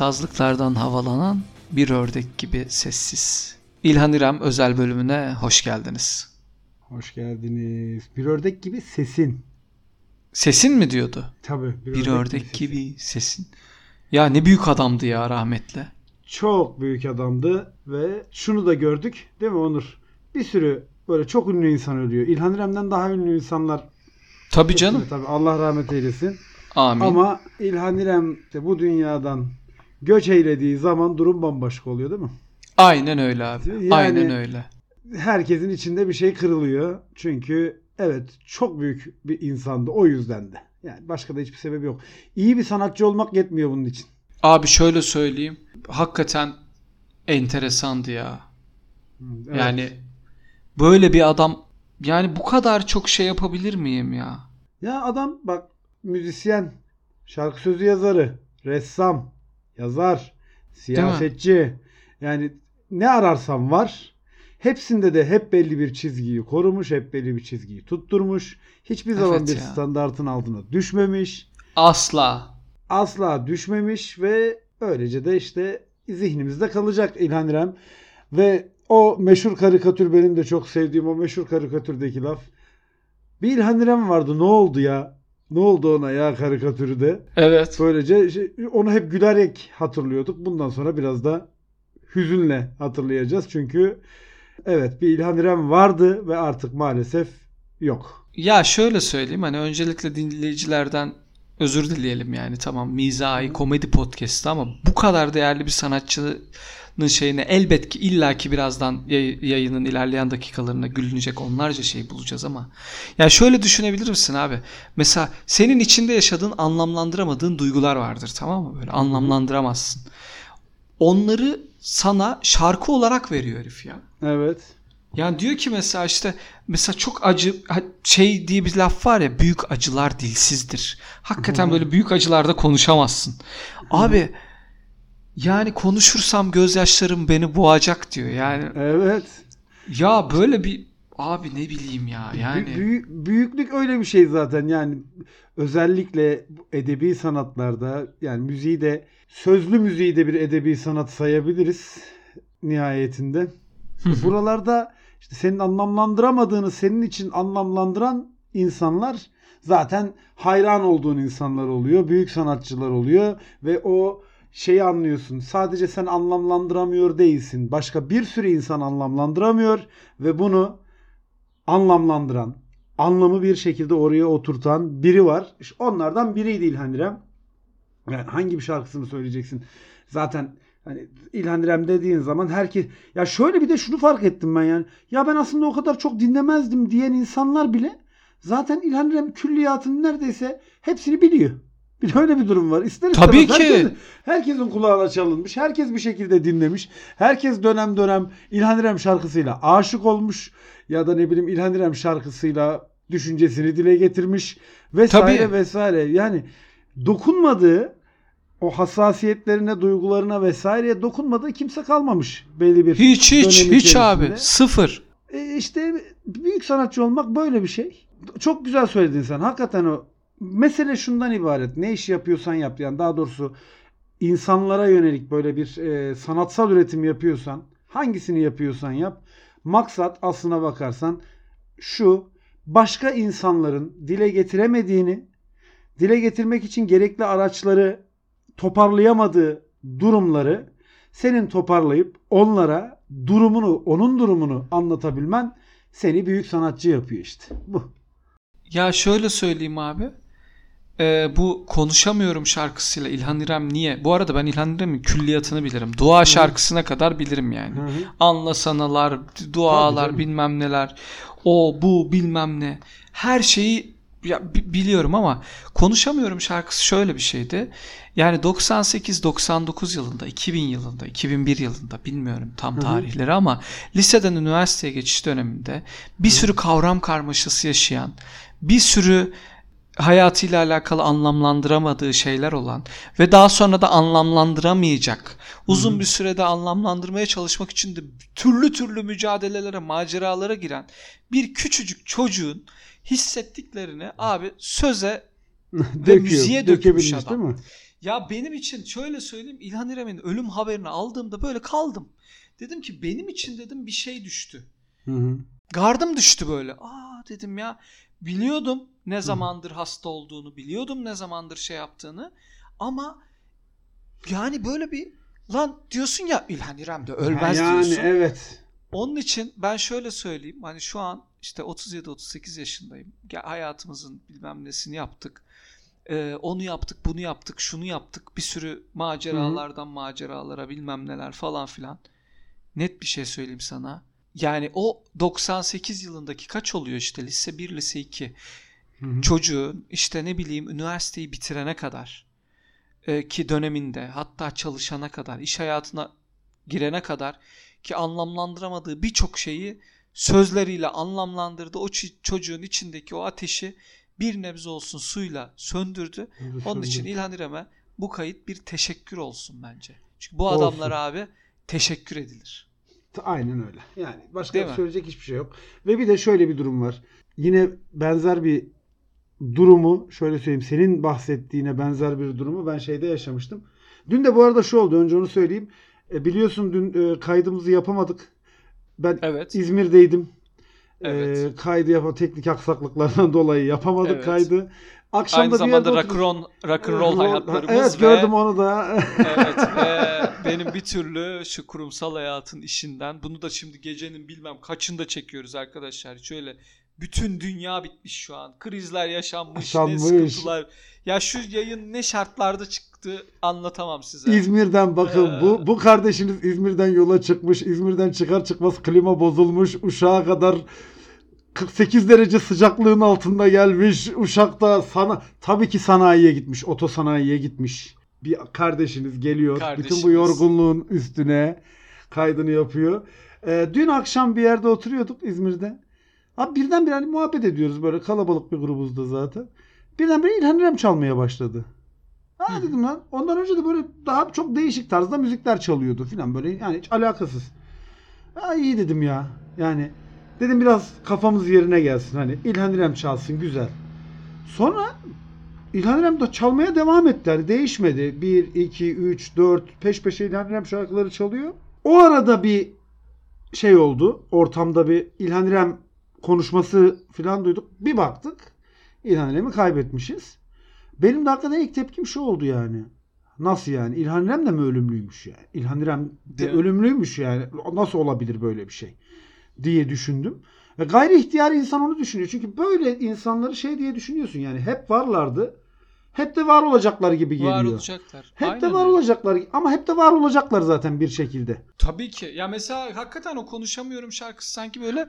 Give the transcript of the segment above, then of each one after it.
Sazlıklardan havalanan bir ördek gibi sessiz. İlhan İrem özel bölümüne hoş geldiniz. Hoş geldiniz. Bir ördek gibi sesin. Sesin mi diyordu? Tabii. Bir, bir ördek, ördek gibi, gibi sesin. Ya ne büyük adamdı ya rahmetli. Çok büyük adamdı ve şunu da gördük değil mi Onur? Bir sürü böyle çok ünlü insan ölüyor. İlhan İrem'den daha ünlü insanlar. Tabii canım. Tabii Allah rahmet eylesin. Amin. Ama İlhan İrem de bu dünyadan göç eylediği zaman durum bambaşka oluyor değil mi? Aynen öyle abi. Yani, Aynen öyle. Herkesin içinde bir şey kırılıyor. Çünkü evet çok büyük bir insandı o yüzden de. Yani başka da hiçbir sebebi yok. İyi bir sanatçı olmak yetmiyor bunun için. Abi şöyle söyleyeyim. Hakikaten enteresandı ya. Evet. Yani böyle bir adam yani bu kadar çok şey yapabilir miyim ya? Ya adam bak müzisyen, şarkı sözü yazarı, ressam, yazar, siyasetçi. Yani ne ararsam var. Hepsinde de hep belli bir çizgiyi korumuş, hep belli bir çizgiyi tutturmuş. Hiçbir zaman evet bir ya. standartın altına düşmemiş. Asla. Asla düşmemiş ve öylece de işte zihnimizde kalacak İlhan İrem. Ve o meşhur karikatür benim de çok sevdiğim o meşhur karikatürdeki laf. Bir İlhan İrem vardı ne oldu ya? Ne oldu ona ya karikatürü de? Evet. Böylece şey, onu hep gülerek hatırlıyorduk. Bundan sonra biraz da hüzünle hatırlayacağız. Çünkü evet bir İlhan İrem vardı ve artık maalesef yok. Ya şöyle söyleyeyim hani öncelikle dinleyicilerden özür dileyelim yani tamam mizahi komedi podcast'ı ama bu kadar değerli bir sanatçı şeyine elbet ki illaki birazdan yayının ilerleyen dakikalarına gülünecek onlarca şey bulacağız ama ya şöyle düşünebilir misin abi? Mesela senin içinde yaşadığın anlamlandıramadığın duygular vardır tamam mı? Böyle anlamlandıramazsın. Onları sana şarkı olarak veriyor herif ya. Evet. Yani diyor ki mesela işte mesela çok acı şey diye bir laf var ya büyük acılar dilsizdir. Hakikaten böyle büyük acılarda konuşamazsın. Abi yani konuşursam gözyaşlarım beni boğacak diyor. Yani Evet. Ya böyle bir abi ne bileyim ya yani. Büyük, büyüklük öyle bir şey zaten yani özellikle edebi sanatlarda yani müziği de sözlü müziği de bir edebi sanat sayabiliriz nihayetinde. Buralarda işte senin anlamlandıramadığını senin için anlamlandıran insanlar zaten hayran olduğun insanlar oluyor. Büyük sanatçılar oluyor ve o şeyi anlıyorsun. Sadece sen anlamlandıramıyor değilsin. Başka bir sürü insan anlamlandıramıyor ve bunu anlamlandıran, anlamı bir şekilde oraya oturtan biri var. İşte onlardan biriydi İlhan İrem. Yani hangi bir şarkısını söyleyeceksin? Zaten hani İlhan İrem dediğin zaman herkes ya şöyle bir de şunu fark ettim ben yani. Ya ben aslında o kadar çok dinlemezdim diyen insanlar bile zaten İlhan İrem külliyatının neredeyse hepsini biliyor. Bir de öyle bir durum var. İster Tabii ki. Herkesin, herkesin kulağına çalınmış. Herkes bir şekilde dinlemiş. Herkes dönem dönem İlhan İrem şarkısıyla aşık olmuş. Ya da ne bileyim İlhan İrem şarkısıyla düşüncesini dile getirmiş. Vesaire Tabii. vesaire. Yani dokunmadığı o hassasiyetlerine, duygularına vesaireye dokunmadığı kimse kalmamış belli bir Hiç hiç hiç abi. Sıfır. E işte büyük sanatçı olmak böyle bir şey. Çok güzel söyledin sen. Hakikaten o mesele şundan ibaret. Ne iş yapıyorsan yap. Yani daha doğrusu insanlara yönelik böyle bir e, sanatsal üretim yapıyorsan hangisini yapıyorsan yap. Maksat aslına bakarsan şu başka insanların dile getiremediğini dile getirmek için gerekli araçları toparlayamadığı durumları senin toparlayıp onlara durumunu, onun durumunu anlatabilmen seni büyük sanatçı yapıyor işte. Bu. Ya şöyle söyleyeyim abi e, bu Konuşamıyorum şarkısıyla İlhan İrem niye? Bu arada ben İlhan İrem'in külliyatını bilirim. Dua Hı. şarkısına kadar bilirim yani. Hı hı. Anlasanalar, dualar bilmem neler. O bu bilmem ne. Her şeyi ya, biliyorum ama Konuşamıyorum şarkısı şöyle bir şeydi. Yani 98-99 yılında, 2000 yılında, 2001 yılında bilmiyorum tam tarihleri ama liseden üniversiteye geçiş döneminde bir sürü kavram karmaşası yaşayan, bir sürü hayatıyla alakalı anlamlandıramadığı şeyler olan ve daha sonra da anlamlandıramayacak. Uzun hmm. bir sürede anlamlandırmaya çalışmak için de türlü türlü mücadelelere, maceralara giren bir küçücük çocuğun hissettiklerini abi söze ve müziğe dökmüş adam. Değil mi? Ya benim için şöyle söyleyeyim İlhan İrem'in ölüm haberini aldığımda böyle kaldım. Dedim ki benim için dedim bir şey düştü. Hı hı. Gardım düştü böyle. Aa dedim ya biliyordum ne zamandır hasta olduğunu biliyordum ne zamandır şey yaptığını ama yani böyle bir lan diyorsun ya İlhan İrem de ölmez yani diyorsun. evet. Onun için ben şöyle söyleyeyim. Hani şu an işte 37-38 yaşındayım. Ya hayatımızın bilmem nesini yaptık. Ee, onu yaptık, bunu yaptık, şunu yaptık. Bir sürü maceralardan maceralara bilmem neler falan filan. Net bir şey söyleyeyim sana. Yani o 98 yılındaki kaç oluyor işte lise 1, lise 2. Hı hı. Çocuğun işte ne bileyim üniversiteyi bitirene kadar e, ki döneminde hatta çalışana kadar iş hayatına girene kadar ki anlamlandıramadığı birçok şeyi sözleriyle anlamlandırdı. O çocuğun içindeki o ateşi bir nebze olsun suyla söndürdü. Onun için İlhan İrem'e bu kayıt bir teşekkür olsun bence. Çünkü bu adamlara abi teşekkür edilir. Aynen öyle. Yani başka Değil mi? söyleyecek hiçbir şey yok. Ve bir de şöyle bir durum var. Yine benzer bir durumu şöyle söyleyeyim. Senin bahsettiğine benzer bir durumu ben şeyde yaşamıştım. Dün de bu arada şu oldu. Önce onu söyleyeyim. E, biliyorsun dün e, kaydımızı yapamadık. Ben Evet. İzmir'deydim. Evet. E, kaydı yapma teknik aksaklıklardan dolayı yapamadık Evet. kaydı. Akşam Aynı da zamanda rock'n'roll rock'n'roll hayatlarımız Evet ve gördüm onu da. evet ve benim bir türlü şu kurumsal hayatın işinden bunu da şimdi gecenin bilmem kaçında çekiyoruz arkadaşlar. Şöyle bütün dünya bitmiş şu an. Krizler yaşanmış, Yaşanmış. ne sıkıntılar. Ya şu yayın ne şartlarda çıktı anlatamam size. İzmir'den bakın Ee. bu bu kardeşiniz İzmir'den yola çıkmış. İzmir'den çıkar çıkmaz klima bozulmuş. Uşağa kadar 48 derece sıcaklığın altında gelmiş. Uşak'ta sana tabii ki sanayiye gitmiş. Oto sanayiye gitmiş. Bir kardeşiniz geliyor. Bütün Kardeşimiz. bu yorgunluğun üstüne kaydını yapıyor. Ee, dün akşam bir yerde oturuyorduk İzmir'de. Abi birdenbire hani muhabbet ediyoruz böyle kalabalık bir grubuzda zaten. Birdenbire İlhan İrem çalmaya başladı. Ha Hı. dedim lan. Ondan önce de böyle daha çok değişik tarzda müzikler çalıyordu filan böyle yani hiç alakasız. Ha iyi dedim ya. Yani dedim biraz kafamız yerine gelsin hani İlhan İrem çalsın güzel. Sonra İlhan İrem de çalmaya devam etti. Hani değişmedi. 1, 2, 3, 4 peş peşe İlhan İrem şarkıları çalıyor. O arada bir şey oldu. Ortamda bir İlhan İrem konuşması falan duyduk. Bir baktık. İlhan İrem'i kaybetmişiz. Benim de hakikaten ilk tepkim şu oldu yani. Nasıl yani? İlhan İrem de mi ölümlüymüş yani? İlhan İrem de mi? ölümlüymüş yani. Nasıl olabilir böyle bir şey? Diye düşündüm. Ve gayri ihtiyari insan onu düşünüyor. Çünkü böyle insanları şey diye düşünüyorsun yani. Hep varlardı. Hep de var olacaklar gibi geliyor. Var olacaklar. Hep Aynen de var öyle. olacaklar ama hep de var olacaklar zaten bir şekilde. Tabii ki. Ya mesela hakikaten o konuşamıyorum şarkısı sanki böyle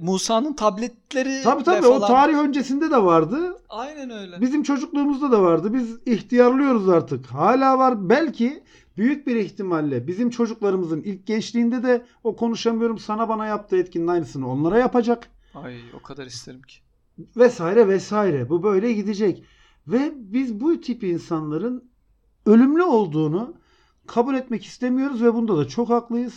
Musa'nın tabletleri Tabii tabii falan. o tarih öncesinde de vardı. Aynen öyle. Bizim çocukluğumuzda da vardı. Biz ihtiyarlıyoruz artık. Hala var. Belki büyük bir ihtimalle bizim çocuklarımızın ilk gençliğinde de o konuşamıyorum sana bana yaptığı etkinin aynısını onlara yapacak. Ay o kadar isterim ki. Vesaire vesaire. Bu böyle gidecek. Ve biz bu tip insanların ölümlü olduğunu kabul etmek istemiyoruz ve bunda da çok haklıyız.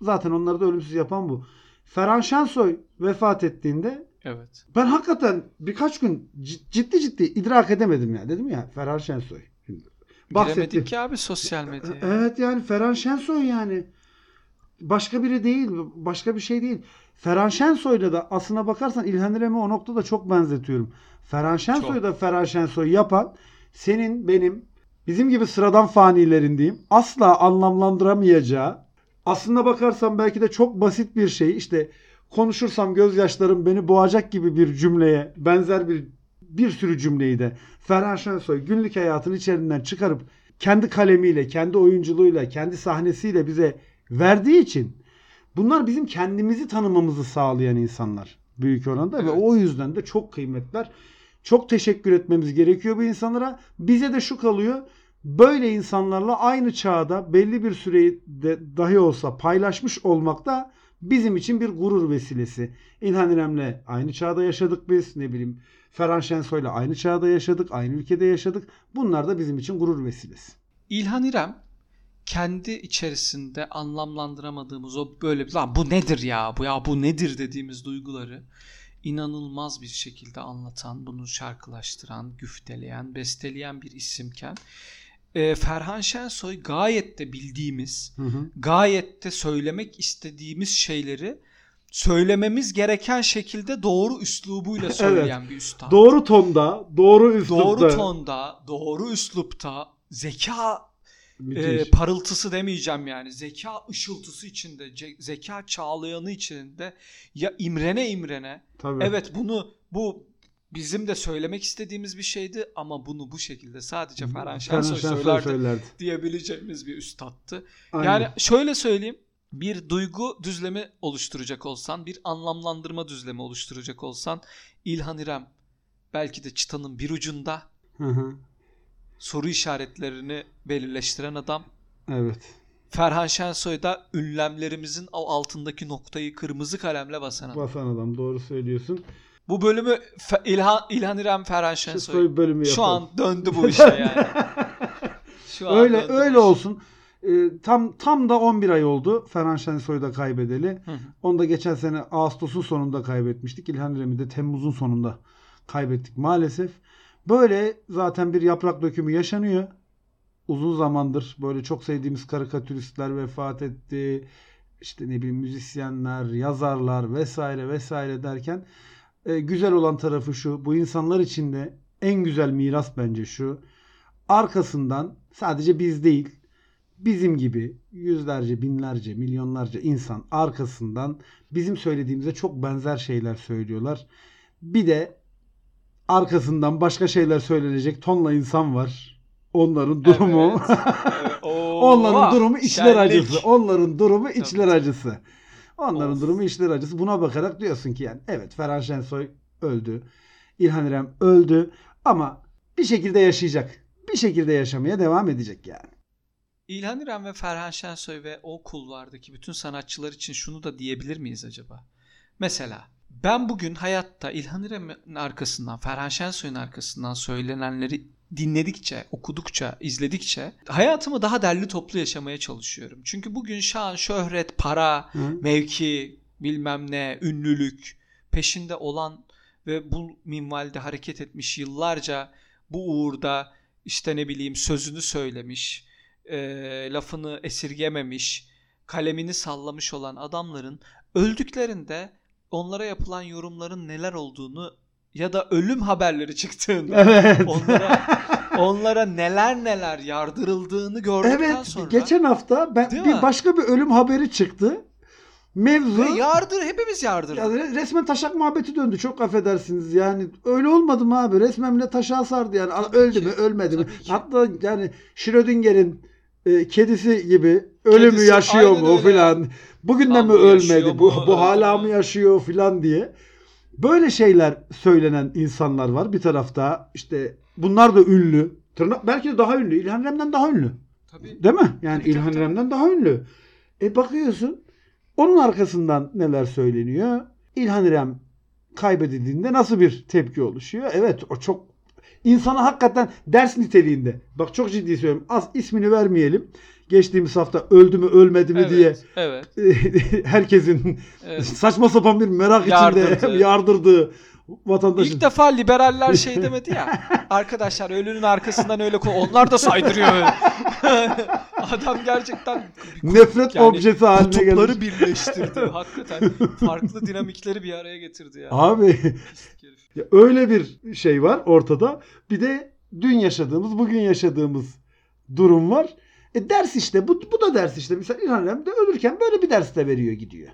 Zaten onları da ölümsüz yapan bu. Ferhan Şensoy vefat ettiğinde Evet. ben hakikaten birkaç gün cid- ciddi ciddi idrak edemedim ya. Dedim ya Ferhan Şensoy. Şimdi bahsettim. Giremedik ki abi sosyal medyaya. Evet yani Ferhan Şensoy yani. Başka biri değil. Başka bir şey değil. Ferhan Şensoy'la da aslına bakarsan İlhan İrem'i o noktada çok benzetiyorum. Ferhan Şensoy Çok. da Ferhan Şensoy yapan senin benim bizim gibi sıradan fanilerin diyeyim asla anlamlandıramayacağı aslına bakarsan belki de çok basit bir şey işte konuşursam gözyaşlarım beni boğacak gibi bir cümleye benzer bir bir sürü cümleyi de Ferhan Şensoy günlük hayatın içerisinden çıkarıp kendi kalemiyle, kendi oyunculuğuyla, kendi sahnesiyle bize verdiği için bunlar bizim kendimizi tanımamızı sağlayan insanlar büyük oranda ve Evet. o yüzden de çok kıymetler. Çok teşekkür etmemiz gerekiyor bu insanlara. Bize de şu kalıyor. Böyle insanlarla aynı çağda belli bir süreyi de dahi olsa paylaşmış olmak da bizim için bir gurur vesilesi. İlhan İrem'le aynı çağda yaşadık biz. Ne bileyim Ferhan Şensoy'la aynı çağda yaşadık. Aynı ülkede yaşadık. Bunlar da bizim için gurur vesilesi. İlhan İrem kendi içerisinde anlamlandıramadığımız o böyle lan bu nedir ya bu ya bu nedir dediğimiz duyguları inanılmaz bir şekilde anlatan, bunu şarkılaştıran, güfteleyen, besteleyen bir isimken e, Ferhan Şensoy gayet de bildiğimiz, Hı hı. gayet de söylemek istediğimiz şeyleri söylememiz gereken şekilde doğru üslubuyla söyleyen bir üstad. Doğru tonda, doğru üslupta. Doğru tonda, doğru üslupta, zeka Müthiş. e, parıltısı demeyeceğim yani. Zeka ışıltısı içinde, zeka çağlayanı içinde ya imrene imrene. Tabii. Evet bunu bu bizim de söylemek istediğimiz bir şeydi ama bunu bu şekilde sadece Ferhan Şensoy söylerdi söylerdi. diyebileceğimiz bir üstattı. Aynen. Yani şöyle söyleyeyim. Bir duygu düzlemi oluşturacak olsan, bir anlamlandırma düzlemi oluşturacak olsan İlhan İrem belki de çıtanın bir ucunda Hı hı. Soru işaretlerini belirleştiren adam. Evet. Ferhan Şensoy da ünlemlerimizin o altındaki noktayı kırmızı kalemle basan adam. Basan adam doğru söylüyorsun. Bu bölümü Fe- İlhan, İlhan İrem Ferhan Şensoy Şensoy bölümü şu yapalım. an döndü bu işe yani. Şu an öyle öyle olsun. Ee, tam tam da 11 ay oldu Ferhan Şensoy'u da kaybedeli. Hı hı. Onu da geçen sene Ağustos'un sonunda kaybetmiştik. İlhan İrem'i de Temmuz'un sonunda kaybettik maalesef. Böyle zaten bir yaprak dökümü yaşanıyor. Uzun zamandır böyle çok sevdiğimiz karikatüristler vefat etti. İşte ne bileyim müzisyenler, yazarlar vesaire vesaire derken e, güzel olan tarafı şu. Bu insanlar için de en güzel miras bence şu. Arkasından sadece biz değil bizim gibi yüzlerce, binlerce, milyonlarca insan arkasından bizim söylediğimize çok benzer şeyler söylüyorlar. Bir de arkasından başka şeyler söylenecek tonla insan var. Onların durumu Evet. Onların durumu içler şenlik. acısı. Onların durumu içler tabii. acısı. Onların Of. durumu içler acısı. Buna bakarak diyorsun ki yani evet Ferhan Şensoy öldü. İlhan İrem öldü ama bir şekilde yaşayacak. Bir şekilde yaşamaya devam edecek yani. İlhan İrem ve Ferhan Şensoy ve o kulvardaki bütün sanatçılar için şunu da diyebilir miyiz acaba? Mesela ben bugün hayatta İlhan İrem'in arkasından, Ferhan Şensoy'un arkasından söylenenleri dinledikçe, okudukça, izledikçe hayatımı daha derli toplu yaşamaya çalışıyorum. Çünkü bugün şan, şöhret, para, Hı? mevki, bilmem ne, ünlülük peşinde olan ve bu minvalde hareket etmiş yıllarca bu uğurda işte ne bileyim sözünü söylemiş, e, lafını esirgememiş, kalemini sallamış olan adamların öldüklerinde onlara yapılan yorumların neler olduğunu ya da ölüm haberleri çıktığında Evet. onlara onlara neler neler yardırıldığını gördükten evet. sonra Geçen hafta ben bir mi? başka bir ölüm haberi çıktı. Mevzu ve yardır hepimiz yardırdık. Ya re- resmen taşak muhabbeti döndü. Çok affedersiniz yani. Öyle olmadı mı abi? Resmen bile taşağı sardı yani. Tabii öldü ki. mü ölmedi mi? Tabii ki. Hatta yani Schrödinger'in e, kedisi gibi ölü mü Kedisi, yaşıyor mu öyle. filan. Bugün de mi ölmedi? Bu, bu hala mı yaşıyor filan diye. Böyle şeyler söylenen insanlar var. Bir tarafta işte bunlar da ünlü. Tırnak, belki de daha ünlü. İlhan İrem'den daha ünlü. Tabii. Değil mi? Yani Tabii, İlhan tabii. İrem'den daha ünlü. E bakıyorsun onun arkasından neler söyleniyor? İlhan İrem kaybedildiğinde nasıl bir tepki oluşuyor? Evet o çok insana hakikaten ders niteliğinde. Bak çok ciddi söylüyorum. Az ismini vermeyelim. Geçtiğimiz hafta öldü mü ölmedi mi Evet, diye Evet. herkesin evet. saçma sapan bir merak Yardırdı. içinde yardırdığı vatandaşın. İlk defa liberaller şey demedi ya. Arkadaşlar ölünün arkasından öyle onlar da saydırıyor. Adam gerçekten Nefret yani objesi haline kutupları gelmiş. birleştirdi. Hakikaten farklı dinamikleri bir araya getirdi ya. Abi Pislik herif. Ya öyle bir şey var ortada. Bir de dün yaşadığımız, bugün yaşadığımız durum var. E ders işte. Bu, bu da ders işte. Mesela İlhan İrem de ölürken böyle bir ders de veriyor gidiyor.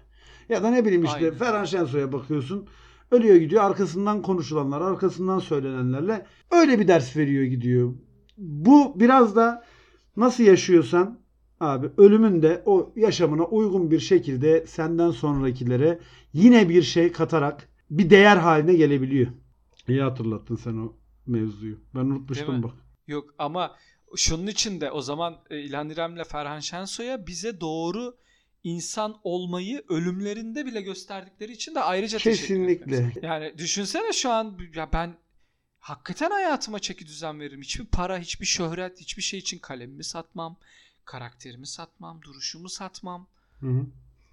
Ya da ne bileyim işte Aynen. Ferhan Şensoy'a bakıyorsun. Ölüyor gidiyor. Arkasından konuşulanlar, arkasından söylenenlerle öyle bir ders veriyor gidiyor. Bu biraz da nasıl yaşıyorsan abi ölümün de o yaşamına uygun bir şekilde senden sonrakilere yine bir şey katarak bir değer haline gelebiliyor. İyi hatırlattın sen o mevzuyu. Ben unutmuştum bak. Yok ama şunun için de o zaman e, İlhan İrem'le Ferhan Şensoy'a bize doğru insan olmayı ölümlerinde bile gösterdikleri için de ayrıca teşekkür Kesinlikle. Yani düşünsene şu an ya ben hakikaten hayatıma çeki düzen veririm. Hiçbir para, hiçbir şöhret, hiçbir şey için kalemimi satmam, karakterimi satmam, duruşumu satmam. Hı hı.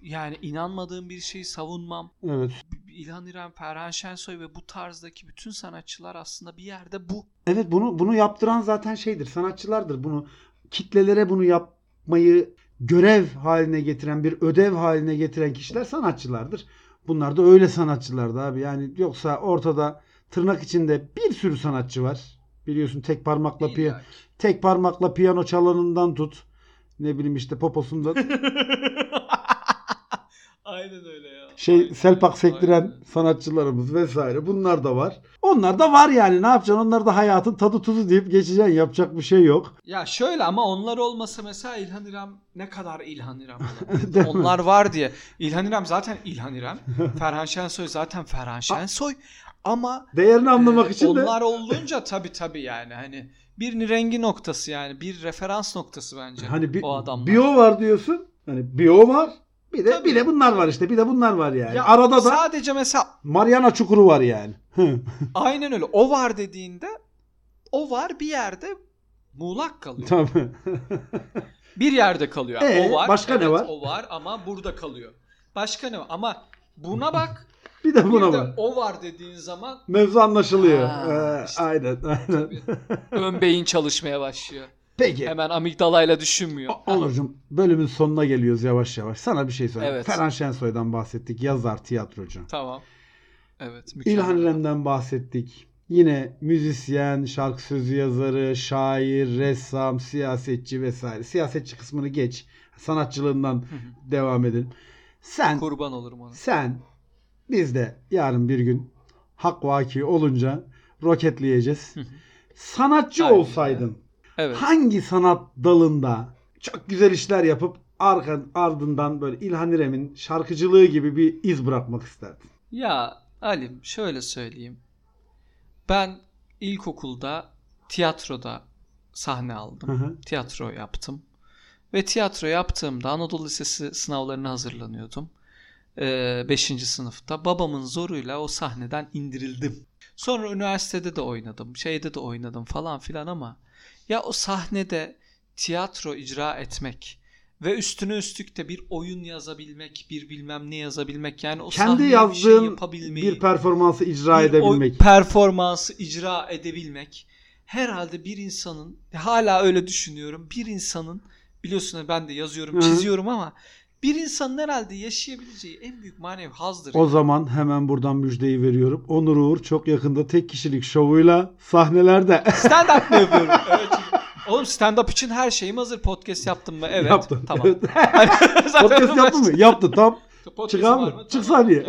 Yani inanmadığım bir şeyi savunmam. Evet. İlhan İrem, Ferhan Şensoy ve bu tarzdaki bütün sanatçılar aslında bir yerde bu. Evet bunu bunu yaptıran zaten şeydir. Sanatçılardır. Bunu kitlelere bunu yapmayı görev haline getiren, bir ödev haline getiren kişiler sanatçılardır. Bunlar da öyle sanatçılardı abi. Yani yoksa ortada tırnak içinde bir sürü sanatçı var. Biliyorsun tek parmakla piya tek parmakla piyano çalanından tut. Ne bileyim işte poposunda Aynen öyle ya. şey Aynen selpak sektiren aynen. sanatçılarımız vesaire bunlar da var. Onlar da var yani ne yapacaksın? Onlar da hayatın tadı tuzu deyip geçeceksin. Yapacak bir şey yok. Ya şöyle ama onlar olmasa mesela İlhan İrem ne kadar İlhan İrem? Değil mi? onlar var diye. İlhan İrem zaten İlhan İrem. Ferhan Şensoy zaten Ferhan Şensoy. Ama Değerini anlamak e, için de onlar olunca tabii tabii yani hani bir rengi noktası yani bir referans noktası bence hani bir, o adamlar. bio var diyorsun. Hani bio var. Bir de Tabii. bir de bunlar var işte. Bir de bunlar var yani. Ya Arada da sadece mesela Mariana Çukuru var yani. aynen öyle o var dediğinde o var bir yerde muğlak kalıyor. Tabii. Bir yerde kalıyor. Ee, o var. başka ne evet, var? O var ama burada kalıyor. Başka ne var? Ama buna bak. bir de bir buna de var. o var dediğin zaman Mevzu anlaşılıyor. Ha, Ee, işte. aynen aynen. Tabii. ön beyin çalışmaya başlıyor. Peki. Hemen amigdalayla düşünmüyor. Onurcuğum bölümün sonuna geliyoruz yavaş yavaş. Sana bir şey söyleyeyim. Evet. Ferhan Şensoy'dan bahsettik. Yazar, tiyatrocu. Tamam. Evet. Mükemmel. İlhan İrem'den bahsettik. Yine müzisyen, şarkı sözü yazarı, şair, ressam, siyasetçi vesaire. Siyasetçi kısmını geç. Sanatçılığından devam edelim. Sen Kurban olurum ona. sen biz de yarın bir gün hak vaki olunca roketleyeceğiz. Sanatçı Aynen olsaydın Evet. hangi sanat dalında çok güzel işler yapıp arka, ardından böyle İlhan İrem'in şarkıcılığı gibi bir iz bırakmak isterdin? Ya Alim şöyle söyleyeyim. Ben ilkokulda tiyatroda sahne aldım. Hı hı. tiyatro yaptım. Ve tiyatro yaptığımda Anadolu Lisesi sınavlarına hazırlanıyordum. 5. sınıfta. Babamın zoruyla o sahneden indirildim. Sonra üniversitede de oynadım. Şeyde de oynadım falan filan ama ya o sahnede tiyatro icra etmek ve üstüne üstlük de bir oyun yazabilmek, bir bilmem ne yazabilmek yani o Kendi sahneye bir şey yazdığın yapabilmeyi bir performansı icra bir edebilmek. o performansı icra edebilmek herhalde bir insanın hala öyle düşünüyorum bir insanın biliyorsun ben de yazıyorum Hı hı. çiziyorum ama bir insanın herhalde yaşayabileceği en büyük manevi hazdır. O zaman hemen buradan müjdeyi veriyorum. Onur Uğur çok yakında tek kişilik şovuyla sahnelerde Stand up mı yapıyorum? Evet. Oğlum stand up için her şeyim hazır. Podcast yaptım mı? Evet. yaptın. Tamam. Evet. Podcast yaptın mı? Yaptı tam. Çıkar mı? mı? Çık sahneye.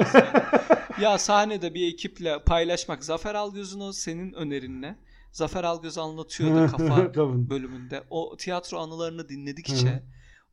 ya sahnede bir ekiple paylaşmak. Zafer Algöz'ün o senin önerinle. Zafer Algöz anlatıyordu kafa bölümünde. O tiyatro anılarını dinledikçe.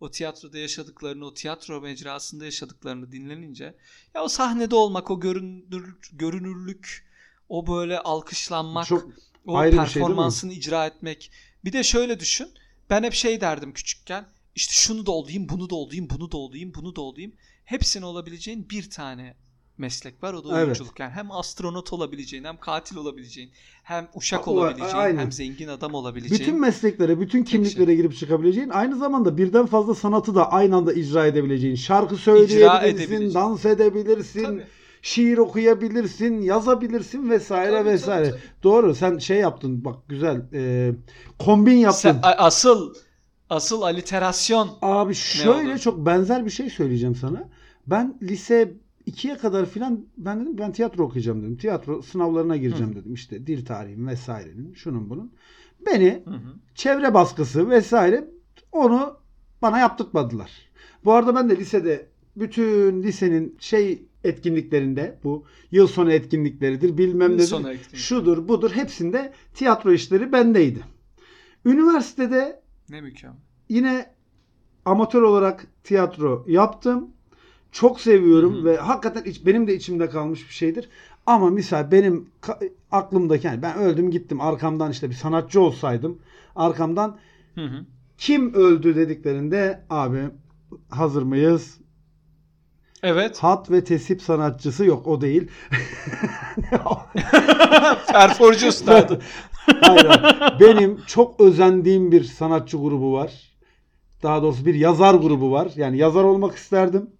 O tiyatroda yaşadıklarını, o tiyatro mecrasında yaşadıklarını dinlenince ya o sahnede olmak, o görünür, görünürlük, o böyle alkışlanmak, Çok o şey performansını icra etmek. Bir de şöyle düşün. Ben hep şey derdim küçükken. İşte şunu da olayım, bunu da olayım, bunu da olayım, bunu da olayım. Hepsini olabileceğin bir tane meslek var. O da Evet. oyunculuk. Yani hem astronot olabileceğin, hem katil olabileceğin, hem uşak O- olabileceğin, aynen. hem zengin adam olabileceğin. bütün mesleklere, bütün kimliklere girip çıkabileceğin, aynı zamanda birden fazla sanatı da aynı anda icra edebileceğin. Şarkı söyleyebilirsin, dans edebilirsin, Tabii. şiir okuyabilirsin, yazabilirsin vesaire Tabii, vesaire. tabii, tabii. Doğru. Sen şey yaptın. Bak güzel. e, kombin yaptın. Sen- asıl asıl aliterasyon. Abi şöyle çok benzer bir şey söyleyeceğim sana. Ben lise 2'ye kadar filan ben dedim ben tiyatro okuyacağım dedim. Tiyatro sınavlarına gireceğim dedim. İşte dil tarihim vesairenin şunun bunun. Beni Hı hı. çevre baskısı vesaire onu bana yaptırtmadılar. Bu arada ben de lisede bütün lisenin şey etkinliklerinde bu yıl sonu etkinlikleridir bilmem etkinlik. Şudur budur hepsinde tiyatro işleri bendeydi. Üniversitede Ne mükemmel. yine amatör olarak tiyatro yaptım. Çok seviyorum Hı ve hakikaten iç, benim de içimde kalmış bir şeydir. Ama misal benim aklımdaki yani ben öldüm gittim arkamdan işte bir sanatçı olsaydım arkamdan Hı hı. kim öldü dediklerinde abi hazır mıyız? Evet. Hat ve tesip sanatçısı yok o değil. Perforcu hayır. Benim çok özendiğim bir sanatçı grubu var. Daha doğrusu bir yazar grubu var. Yani yazar olmak isterdim.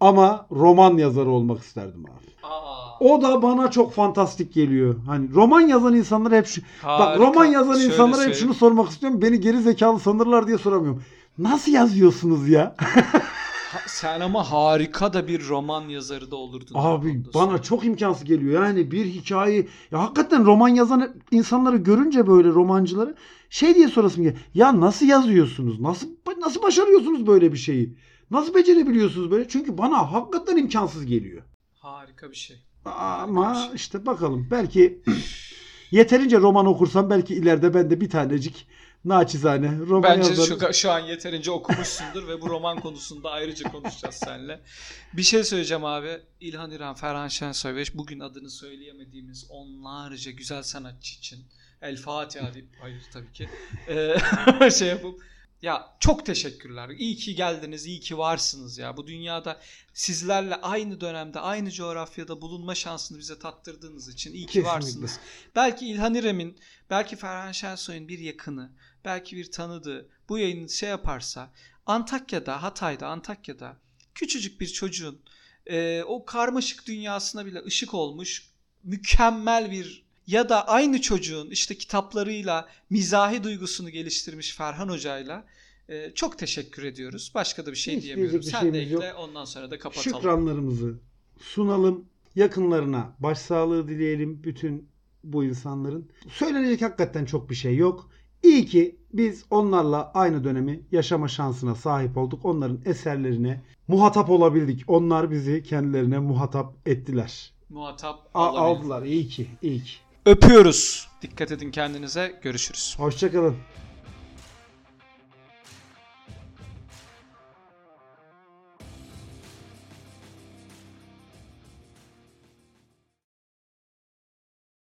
Ama roman yazarı olmak isterdim abi. Aa, O da bana çok fantastik geliyor. Hani roman yazan insanlar hep şu... Bak roman yazan Şöyle insanlara hep şunu sormak istiyorum. Beni geri zekalı sanırlar diye soramıyorum. Nasıl yazıyorsunuz ya? Sen ama harika da bir roman yazarı da olurdun. Abi bana sonra. çok imkansız geliyor. Yani bir hikaye ya hakikaten roman yazan insanları görünce böyle romancıları şey diye sorasım geliyor. Ya nasıl yazıyorsunuz? Nasıl nasıl başarıyorsunuz böyle bir şeyi? Nasıl becerebiliyorsunuz böyle? Çünkü bana hakikaten imkansız geliyor. harika bir şey. Ama işte bakalım belki yeterince roman okursam belki ileride ben de bir tanecik naçizane roman Bence yazarım. şu, şu an yeterince okumuşsundur ve bu roman konusunda ayrıca konuşacağız seninle. Bir şey söyleyeceğim abi. İlhan İrem, Ferhan Şensoy ve bugün adını söyleyemediğimiz onlarca güzel sanatçı için El Fatiha deyip hayır tabii ki Ee, şey yapıp ya çok teşekkürler. İyi ki geldiniz, iyi ki varsınız ya. Bu dünyada sizlerle aynı dönemde, aynı coğrafyada bulunma şansını bize tattırdığınız için iyi ki Kesinlikle. varsınız. Belki İlhan İrem'in, belki Ferhan Şensoy'un bir yakını, belki bir tanıdığı bu yayını şey yaparsa Antakya'da, Hatay'da, Antakya'da küçücük bir çocuğun e, o karmaşık dünyasına bile ışık olmuş mükemmel bir ya da aynı çocuğun işte kitaplarıyla mizahi duygusunu geliştirmiş Ferhan Hoca'yla e, çok teşekkür ediyoruz. Başka da bir şey Hiç diyemiyorum. bir Sen de şeyimiz yok. ekle ondan sonra da kapatalım. Şükranlarımızı sunalım. Yakınlarına başsağlığı dileyelim bütün bu insanların. Söylenecek hakikaten çok bir şey yok. İyi ki biz onlarla aynı dönemi yaşama şansına sahip olduk. Onların eserlerine muhatap olabildik. Onlar bizi kendilerine muhatap ettiler. Muhatap A- aldılar. İyi ki, iyi ki. Öpüyoruz. Dikkat edin kendinize. Görüşürüz. Hoşçakalın.